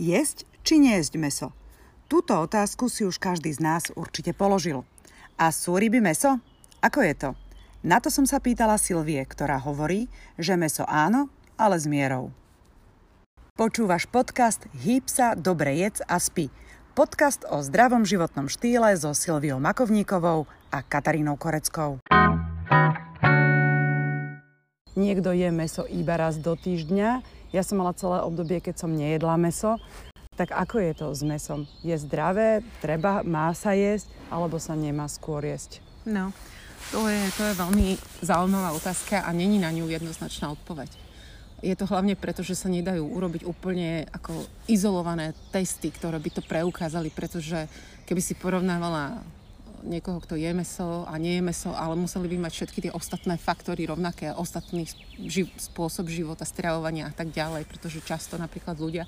Jesť či nejesť meso? Túto otázku si už každý z nás určite položil. A sú ryby meso? Ako je to? Na to som sa pýtala Silvie, ktorá hovorí, že meso áno, ale s mierou. Počúvaš podcast Hýb sa, dobre jedz a spí. Podcast o zdravom životnom štýle so Silviou Makovníkovou a Katarínou Koreckou. Niekto je meso iba raz do týždňa, ja som mala celé obdobie, keď som nejedla meso. Tak ako je to s mesom? Je zdravé? Treba? Má sa jesť? Alebo sa nemá skôr jesť? No, to je, to je veľmi zaujímavá otázka a není na ňu jednoznačná odpoveď. Je to hlavne preto, že sa nedajú urobiť úplne ako izolované testy, ktoré by to preukázali, pretože keby si porovnávala niekoho, kto je meso a nie je meso, ale museli by mať všetky tie ostatné faktory rovnaké, ostatný ži- spôsob života, stravovania a tak ďalej, pretože často napríklad ľudia,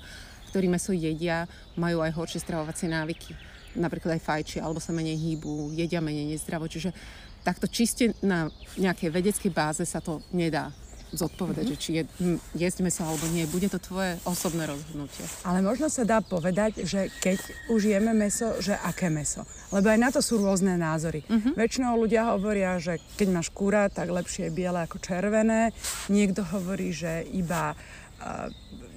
ktorí meso jedia, majú aj horšie stravovacie návyky. Napríklad aj fajči, alebo sa menej hýbu, jedia menej nezdravo. Čiže takto čiste na nejakej vedeckej báze sa to nedá zodpovedať, mm-hmm. že či je, jesť meso alebo nie. Bude to tvoje osobné rozhodnutie. Ale možno sa dá povedať, že keď už jeme meso, že aké meso. Lebo aj na to sú rôzne názory. Mm-hmm. Väčšinou ľudia hovoria, že keď máš kúra, tak lepšie je biele ako červené. Niekto hovorí, že iba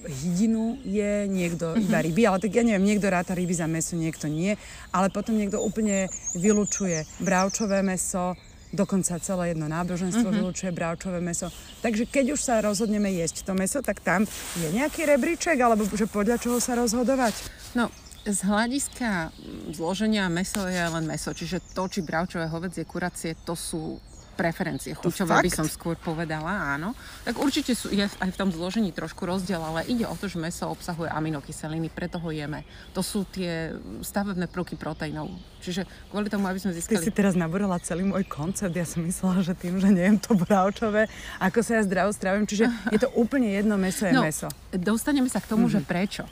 hydinu je, niekto mm-hmm. iba ryby, ale tak ja neviem, niekto ráta ryby za meso, niekto nie, ale potom niekto úplne vylučuje bravčové meso, dokonca celé jedno náboženstvo mm-hmm. vylúčuje bravčové meso. Takže keď už sa rozhodneme jesť to meso, tak tam je nejaký rebríček, alebo že podľa čoho sa rozhodovať? No, z hľadiska zloženia meso je len meso, čiže to, či bravčové hovedzie, kuracie, to sú preferencie chuťové by som skôr povedala, áno. Tak určite sú, je aj v tom zložení trošku rozdiel, ale ide o to, že meso obsahuje aminokyseliny, preto ho jeme. To sú tie stavebné prvky proteínov. Čiže kvôli tomu, aby sme získali... Ty si teraz naborala celý môj koncept. Ja som myslela, že tým, že neviem to bravčové, ako sa ja zdravo stravím. Čiže je to úplne jedno meso je no, meso. Dostaneme sa k tomu, mm-hmm. že prečo.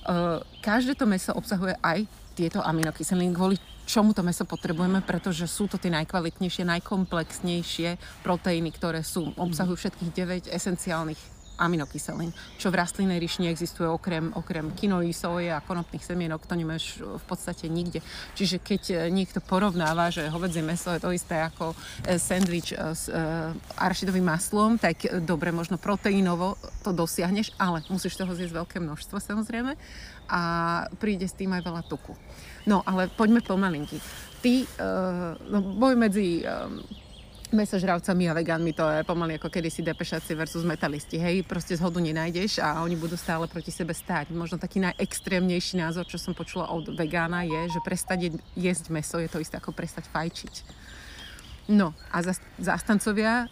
Uh, každé to meso obsahuje aj tieto aminokyseliny, kvôli čomu to meso potrebujeme, pretože sú to tie najkvalitnejšie, najkomplexnejšie proteíny, ktoré sú, obsahujú všetkých 9 esenciálnych aminokyselín, čo v rastlinnej ríši neexistuje okrem, okrem kinoí, soje a konopných semienok, to nemáš v podstate nikde. Čiže keď e, niekto porovnáva, že hovedzie meso je to isté ako e, sendvič e, s arašidovým maslom, tak dobre, možno proteínovo to dosiahneš, ale musíš toho zjesť veľké množstvo samozrejme a príde s tým aj veľa tuku. No, ale poďme pomalinky. Ty, no, boj medzi mesožravcami a vegánmi to je pomaly ako kedysi depešaci versus metalisti, hej, proste zhodu nenájdeš a oni budú stále proti sebe stáť. Možno taký najextrémnejší názor, čo som počula od vegána je, že prestať jesť meso je to isté ako prestať fajčiť. No a zastancovia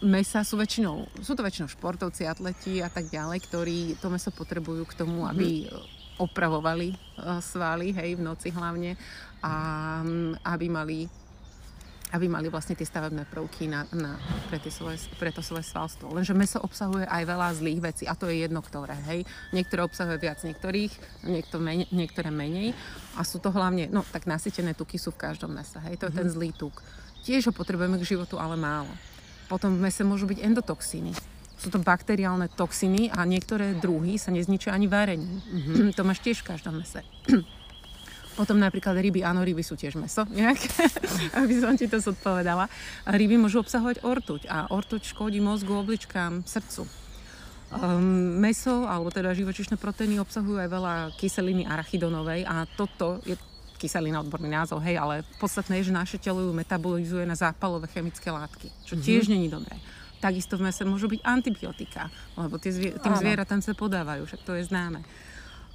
mesa sú väčšinou, sú to väčšinou športovci, atleti a tak ďalej, ktorí to meso potrebujú k tomu, aby opravovali uh, svaly, hej, v noci hlavne a aby mali aby mali vlastne tie stavebné prvky na, na, pre, tie svoje, pre to svoje svalstvo. Lenže meso obsahuje aj veľa zlých vecí a to je jedno ktoré, hej. Niektoré obsahuje viac niektorých, niekto men, niektoré menej a sú to hlavne, no tak nasytené tuky sú v každom mese, hej, to je mm-hmm. ten zlý tuk. Tiež ho potrebujeme k životu, ale málo. Potom v mese môžu byť endotoxíny. Sú to bakteriálne toxiny a niektoré druhy sa nezničia ani varením. Mm-hmm. to máš tiež v každom mese. Potom napríklad ryby, áno, ryby sú tiež meso, nejak, aby som ti to zodpovedala. Ryby môžu obsahovať ortuť a ortuť škodí mozgu, obličkám, srdcu. Um, meso, alebo teda živočišné proteíny obsahujú aj veľa kyseliny arachidonovej a toto je kyselina, odborný názov, hej, ale podstatné je, že naše telo ju metabolizuje na zápalové chemické látky, čo mm-hmm. tiež není dobré. Takisto v mese môžu byť antibiotika, lebo tie zvie- tým zvieratám sa podávajú, však to je známe.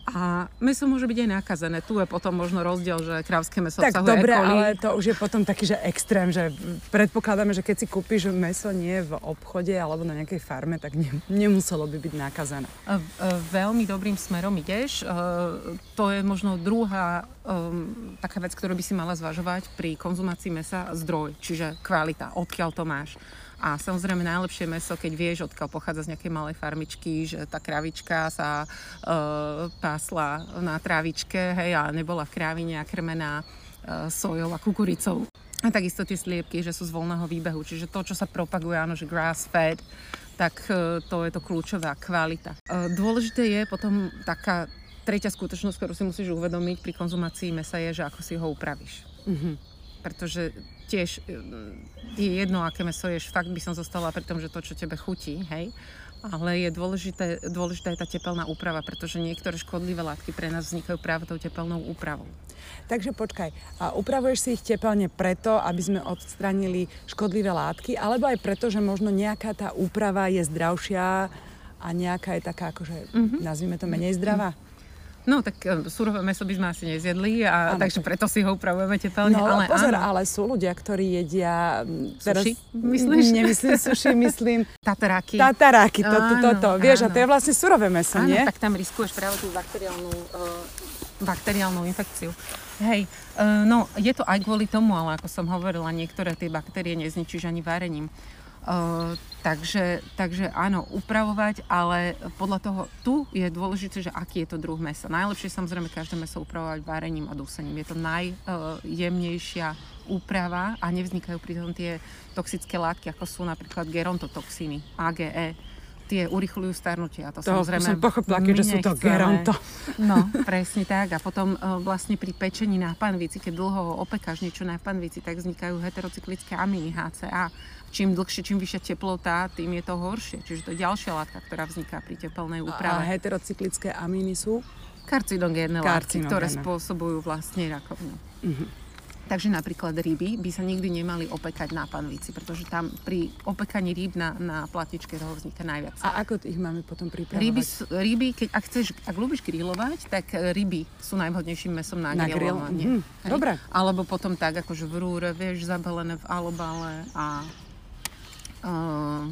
A meso môže byť aj nakazené. Tu je potom možno rozdiel, že krávské meso tak obsahuje dobre, ale to už je potom taký, že extrém, že predpokladáme, že keď si kúpiš meso nie v obchode alebo na nejakej farme, tak ne, nemuselo by byť nakazené. Veľmi dobrým smerom ideš. To je možno druhá um, taká vec, ktorú by si mala zvažovať pri konzumácii mesa, zdroj, čiže kvalita, odkiaľ to máš. A samozrejme najlepšie meso, keď vieš, odkiaľ pochádza z nejakej malej farmičky, že tá kravička sa e, pásla na trávičke, hej, a nebola v krávine a krmená e, sojou a kukuricou. A takisto tie sliepky, že sú z voľného výbehu. Čiže to, čo sa propaguje, áno, že grass fed, tak e, to je to kľúčová kvalita. E, dôležité je potom taká tretia skutočnosť, ktorú si musíš uvedomiť pri konzumácii mesa je, že ako si ho upravíš. Mhm. Pretože tiež mm, je jedno, aké meso ješ, fakt by som zostala pri tom, že to, čo tebe chutí, hej. Ale je dôležité, dôležitá je tá tepelná úprava, pretože niektoré škodlivé látky pre nás vznikajú práve tou tepelnou úpravou. Takže počkaj, a upravuješ si ich tepelne preto, aby sme odstranili škodlivé látky, alebo aj preto, že možno nejaká tá úprava je zdravšia a nejaká je taká, akože, mm-hmm. nazvime to menej zdravá? No tak e, surové meso by sme asi nezjedli, a, ano, takže preto si ho upravujeme tepelne. No ale pozor, áno. ale sú ľudia, ktorí jedia... Teraz, suši, myslíš? Nemyslím suši, myslím... Tataráky. Tataráky, toto, toto. To. Vieš, áno. a to je vlastne surové meso, áno, nie? tak tam riskuješ práve tú bakteriálnu, uh, bakteriálnu infekciu. Hej, uh, no je to aj kvôli tomu, ale ako som hovorila, niektoré tie baktérie nezničíš ani varením. Uh, takže, takže áno, upravovať, ale podľa toho, tu je dôležité, že aký je to druh mesa. Najlepšie samozrejme každé meso upravovať varením a dusením. Je to najjemnejšia úprava a nevznikajú pri tom tie toxické látky, ako sú napríklad gerontotoxíny, AGE tie urychľujú starnutie. A to, to samozrejme som pochopila, keďže sú to geronto. No, presne tak. A potom uh, vlastne pri pečení na panvici, keď dlho opekáš niečo na panvici, tak vznikajú heterocyklické amíny HCA. Čím dlhšie, čím vyššia teplota, tým je to horšie. Čiže to je ďalšia látka, ktorá vzniká pri tepelnej úprave. A heterocyklické amíny sú? Karcinogénne látky, ktoré spôsobujú vlastne rakovinu. Uh-huh. Takže napríklad ryby by sa nikdy nemali opekať na panvici, pretože tam pri opekaní rýb na, na platničke toho vzniká najviac. A ako ich máme potom pripravovať? Ryby, ryby keď ak, chceš, ak ľúbiš grilovať, tak e, ryby sú najvhodnejším mesom na, na grilovanie. Mm, Dobre. Alebo potom tak, akože v rúre, vieš, zabalené v alobale a uh,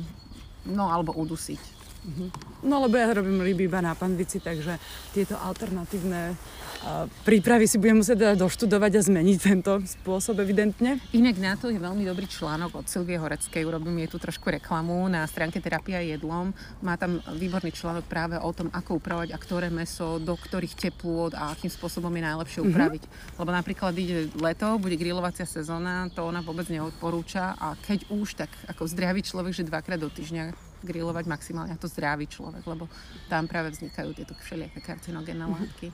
no alebo udusiť. Uh-huh. No lebo ja robím ryby iba na panvici, takže tieto alternatívne uh, prípravy si budem musieť teda doštudovať a zmeniť tento spôsob evidentne. Inak na to je veľmi dobrý článok od Silvie Horeckej, urobím jej tu trošku reklamu na stránke Terapia jedlom. Má tam výborný článok práve o tom, ako upravovať a ktoré meso, do ktorých teplôt a akým spôsobom je najlepšie mhm. upraviť. Uh-huh. Lebo napríklad ide leto, bude grilovacia sezóna, to ona vôbec neodporúča a keď už, tak ako zdravý človek, že dvakrát do týždňa grilovať maximálne to zdravý človek, lebo tam práve vznikajú tieto všelijaké karcinogénne látky.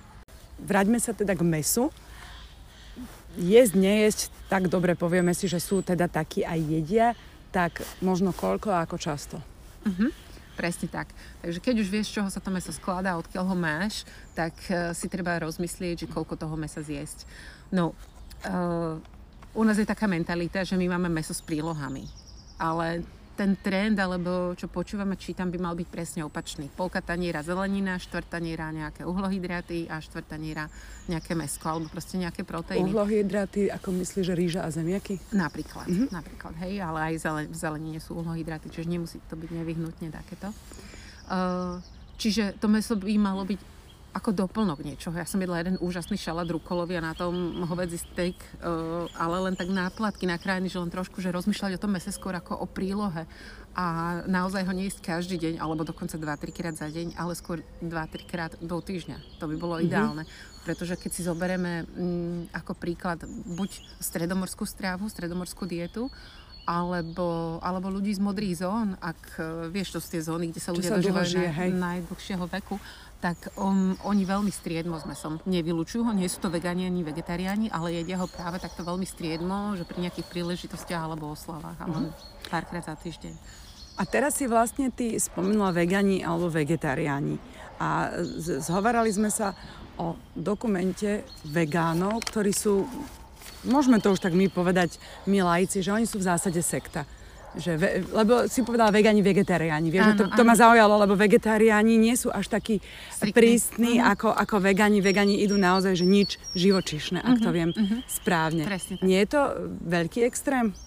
Vráťme sa teda k mesu. Jesť, nejesť, tak dobre povieme si, že sú teda takí aj jedia, tak možno koľko a ako často. Uh-huh. Presne tak. Takže keď už vieš, čoho sa to meso skladá, odkiaľ ho máš, tak uh, si treba rozmyslieť, že koľko toho mesa zjesť. No, uh, u nás je taká mentalita, že my máme meso s prílohami. Ale ten trend, alebo čo počúvame, čítam, by mal byť presne opačný. Polka taniera zelenina, štvrť taniera nejaké uhlohydráty a štvrť taniera nejaké mesko, alebo proste nejaké proteíny. Uhlohydráty, ako myslíš, že rýža a zemiaky? Napríklad, mm-hmm. napríklad, hej, ale aj v zelenine sú uhlohydráty, čiže nemusí to byť nevyhnutne takéto. Uh, čiže to meso by malo byť ako doplnok niečoho. Ja som jedla jeden úžasný šalát rukolový a na tom hovedzí steak, uh, ale len tak náplatky na krajiny, že len trošku, že rozmýšľať o tom mese skôr ako o prílohe a naozaj ho neísť každý deň, alebo dokonca 2-3 krát za deň, ale skôr 2-3 krát do týždňa. To by bolo mm-hmm. ideálne. Pretože keď si zoberieme mm, ako príklad buď stredomorskú strávu, stredomorskú dietu, alebo, alebo ľudí z modrých zón, ak e, vieš, to sú tie zóny, kde sa ľudia dožívajú naj, najdlhšieho veku, tak um, oni veľmi striedmo s mesom nevylučujú ho, nie sú to vegáni ani vegetariáni, ale jedia ho práve takto veľmi striedmo, že pri nejakých príležitostiach alebo oslavách, alebo mm-hmm. párkrát za týždeň. A teraz si vlastne ty spomínala vegani alebo vegetariáni. A zhovarali sme sa o dokumente vegánov, ktorí sú, môžeme to už tak my povedať, my laici, že oni sú v zásade sekta že ve, lebo si povedala vegani, vegetariáni. Vieš, áno, to, to ma zaujalo, lebo vegetariáni nie sú až takí Striktný. prísni uh-huh. ako, ako vegani. Vegani idú naozaj, že nič živočišné, uh-huh. ak to mhm, viem uh-huh. správne. Presne tak. Nie je to veľký extrém?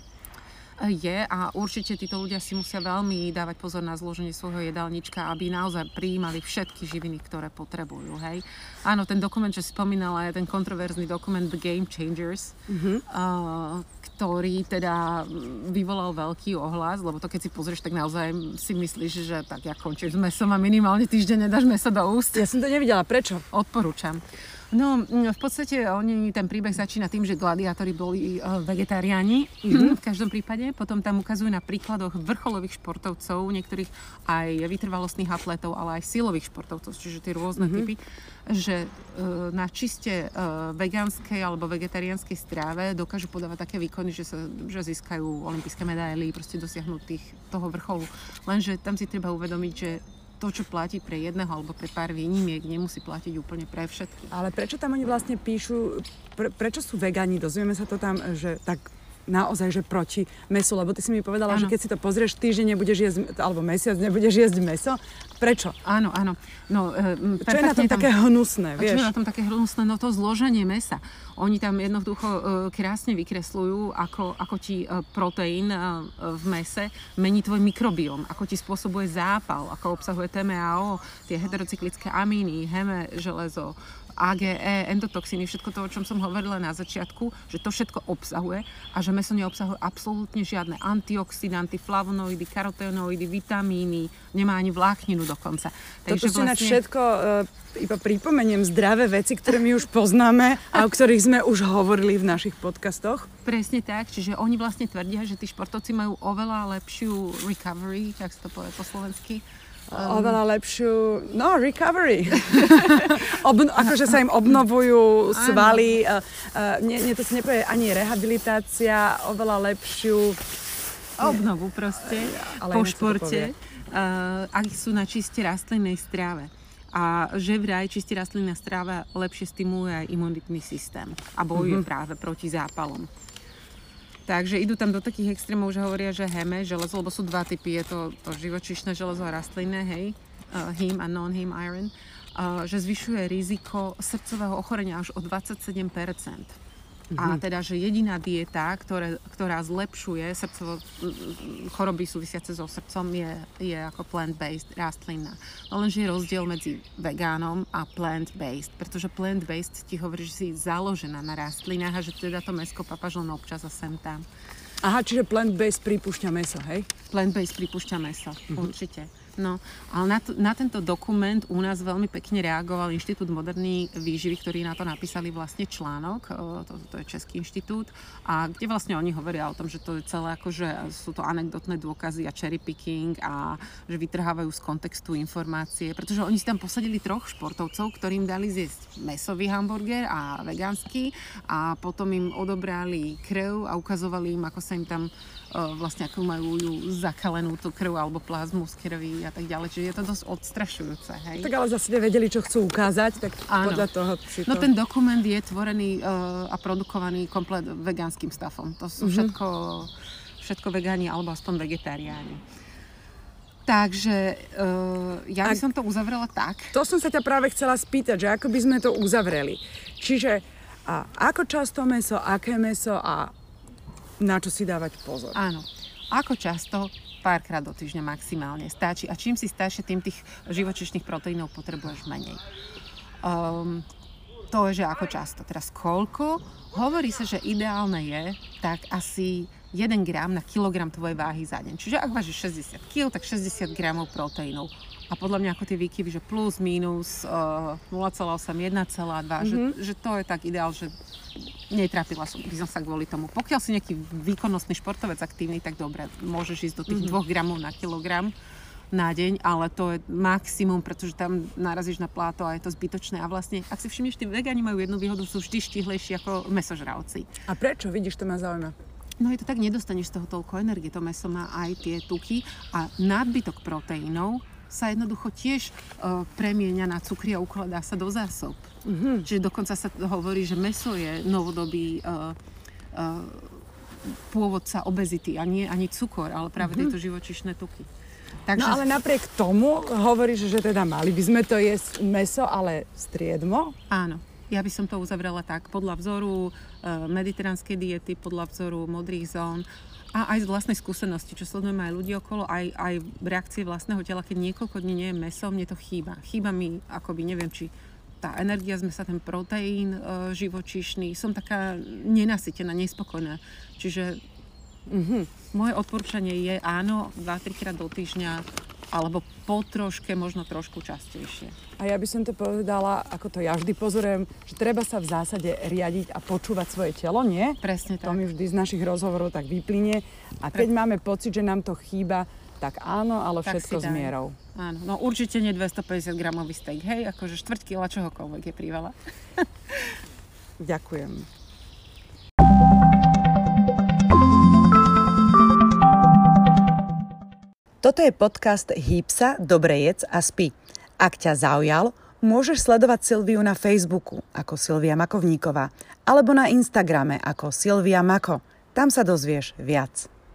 Je a určite títo ľudia si musia veľmi dávať pozor na zloženie svojho jedálnička, aby naozaj prijímali všetky živiny, ktoré potrebujú. Hej. Áno, ten dokument, čo si spomínala, je ten kontroverzný dokument The Game Changers, mm-hmm. uh, ktorý teda vyvolal veľký ohlas, lebo to keď si pozrieš, tak naozaj si myslíš, že tak ja končíš s mesom a minimálne týždeň nedáš meso do úst. Ja som to nevidela, prečo? Odporúčam. No, v podstate oni, ten príbeh začína tým, že gladiátori boli uh, vegetariáni mm-hmm. v každom prípade. Potom tam ukazujú na príkladoch vrcholových športovcov, niektorých aj vytrvalostných atletov, ale aj silových športovcov, čiže tie rôzne mm-hmm. typy, že uh, na čiste uh, vegánskej alebo vegetariánskej stráve dokážu podávať také výkony, že, sa, že získajú olympijské medaily, proste dosiahnu tých, toho vrcholu. Lenže tam si treba uvedomiť, že to, čo platí pre jedného alebo pre pár výnimiek, nemusí platiť úplne pre všetkých. Ale prečo tam oni vlastne píšu, pre, prečo sú vegani? Dozvieme sa to tam, že tak naozaj, že proti mesu, lebo ty si mi povedala, ano. že keď si to pozrieš, týždeň nebudeš jesť, alebo mesiac nebudeš jesť meso. Prečo? Áno, áno. No, e, čo je na tom, tam, také hnusné, vieš? Čo je na tom také hnusné? No to zloženie mesa. Oni tam jednoducho e, krásne vykresľujú, ako, ako ti e, proteín e, v mese mení tvoj mikrobióm, ako ti spôsobuje zápal, ako obsahuje TMAO, tie heterocyklické amíny, heme, železo, AGE, endotoxíny, všetko to, o čom som hovorila na začiatku, že to všetko obsahuje a že meso neobsahuje absolútne žiadne antioxidanty, flavonoidy, karotenoidy, vitamíny, nemá ani vlákninu dokonca. Takže Toto vlastne... všetko uh, iba pripomeniem zdravé veci, ktoré my už poznáme a o ktorých sme už hovorili v našich podcastoch. Presne tak, čiže oni vlastne tvrdia, že tí športovci majú oveľa lepšiu recovery, tak sa to povie po slovensky, Um, oveľa lepšiu, no, recovery. Obno, akože sa im obnovujú svaly. Uh, uh, nie, nie, to sa nepovie ani rehabilitácia, oveľa lepšiu... Obnovu proste, ale po športe. Uh, ak sú na čiste rastlinnej stráve. A že vraj čiste rastlinná stráva lepšie stimuluje aj imunitný systém a bojuje mm-hmm. práve proti zápalom. Takže idú tam do takých extrémov, že hovoria, že heme, železo, lebo sú dva typy, je to, to živočíšne železo a rastlinné, hej, uh, heme a non-heme iron, uh, že zvyšuje riziko srdcového ochorenia až o 27%. A mhm. teda, že jediná dieta, ktoré, ktorá zlepšuje srdcovo, choroby súvisiace so srdcom, je, je ako plant-based, rastlina. No lenže je rozdiel medzi vegánom a plant-based, pretože plant-based ti hovorí, že si založená na rastlinách a že teda to mesko papaš len občas a sem tam. Aha, čiže plant-based pripúšťa meso, hej? Plant-based pripúšťa meso, mm-hmm. určite. No, ale na, t- na tento dokument u nás veľmi pekne reagoval Inštitút moderný výživy, ktorí na to napísali vlastne článok, to, to je Český inštitút, a kde vlastne oni hovoria o tom, že to je celé ako, že sú to anekdotné dôkazy a cherry picking a že vytrhávajú z kontextu informácie, pretože oni si tam posadili troch športovcov, ktorým dali zjesť mesový hamburger a vegánsky a potom im odobrali krv a ukazovali im, ako sa im tam vlastne ako majú zakalenú tú krv alebo plazmu z krvi a tak ďalej. Čiže je to dosť odstrašujúce. Hej? Tak ale zase vedeli, čo chcú ukázať, tak Áno. podľa toho si no, to... No ten dokument je tvorený uh, a produkovaný komplet vegánskym stafom. To sú mm-hmm. všetko, všetko vegáni alebo aspoň vegetariáni. Takže uh, ja by som to uzavrela tak. To som sa ťa práve chcela spýtať, že ako by sme to uzavreli. Čiže a ako často meso, aké meso a na čo si dávať pozor. Áno. Ako často? Párkrát do týždňa maximálne stačí. A čím si staršie, tým tých živočišných proteínov potrebuješ menej. Um, to je, že ako často. Teraz koľko? Hovorí sa, že ideálne je tak asi 1 gram na kilogram tvojej váhy za deň. Čiže ak vážiš 60 kg, tak 60 gramov proteínov. A podľa mňa ako tie výkyvy, že plus, minus uh, 0,8, 1,2, mm-hmm. že, že to je tak ideál, že netrápila som, by som sa kvôli tomu. Pokiaľ si nejaký výkonnostný športovec aktívny, tak dobre, môžeš ísť do tých mm-hmm. 2 gramov na kilogram na deň, ale to je maximum, pretože tam narazíš na pláto a je to zbytočné. A vlastne, ak si všimneš, tí vegáni majú jednu výhodu, sú vždy štihlejší ako mesožravci. A prečo? Vidíš, to ma zaujíma. No je to tak, nedostaneš z toho toľko energie. To meso má aj tie tuky a nadbytok proteínov sa jednoducho tiež uh, premieňa na cukry a ukladá sa do zásob. Mm-hmm. Čiže dokonca sa hovorí, že meso je novodobý uh, uh, pôvodca obezity a nie ani cukor, ale práve mm-hmm. tieto živočišné tuky. Takže... No ale napriek tomu hovoríš, že teda mali by sme to jesť meso, ale striedmo? Áno. Ja by som to uzavrela tak, podľa vzoru e, mediteránskej diety, podľa vzoru modrých zón, a aj z vlastnej skúsenosti, čo sledujeme aj ľudí okolo, aj, aj reakcie vlastného tela, keď niekoľko dní nie je meso, mne to chýba. Chýba mi, akoby, neviem, či tá energia z mesa, ten proteín e, živočíšny, som taká nenasytená, nespokojná. Čiže mm-hmm, moje odporúčanie je áno, 2-3 krát do týždňa alebo po troške, možno trošku častejšie. A ja by som to povedala, ako to ja vždy pozorujem, že treba sa v zásade riadiť a počúvať svoje telo, nie? Presne To tak. mi vždy z našich rozhovorov tak vyplynie. A keď máme pocit, že nám to chýba, tak áno, ale Tak všetko s mierou. Áno, no určite nie 250 gramový steak, hej, akože štvrť kila čohokoľvek je priveľa. Ďakujem. Toto je podcast Hýb sa, dobre jedz a spí. Ak ťa zaujal, môžeš sledovať Silviu na Facebooku ako Silvia Makovníková alebo na Instagrame ako Silvia Mako. Tam sa dozvieš viac.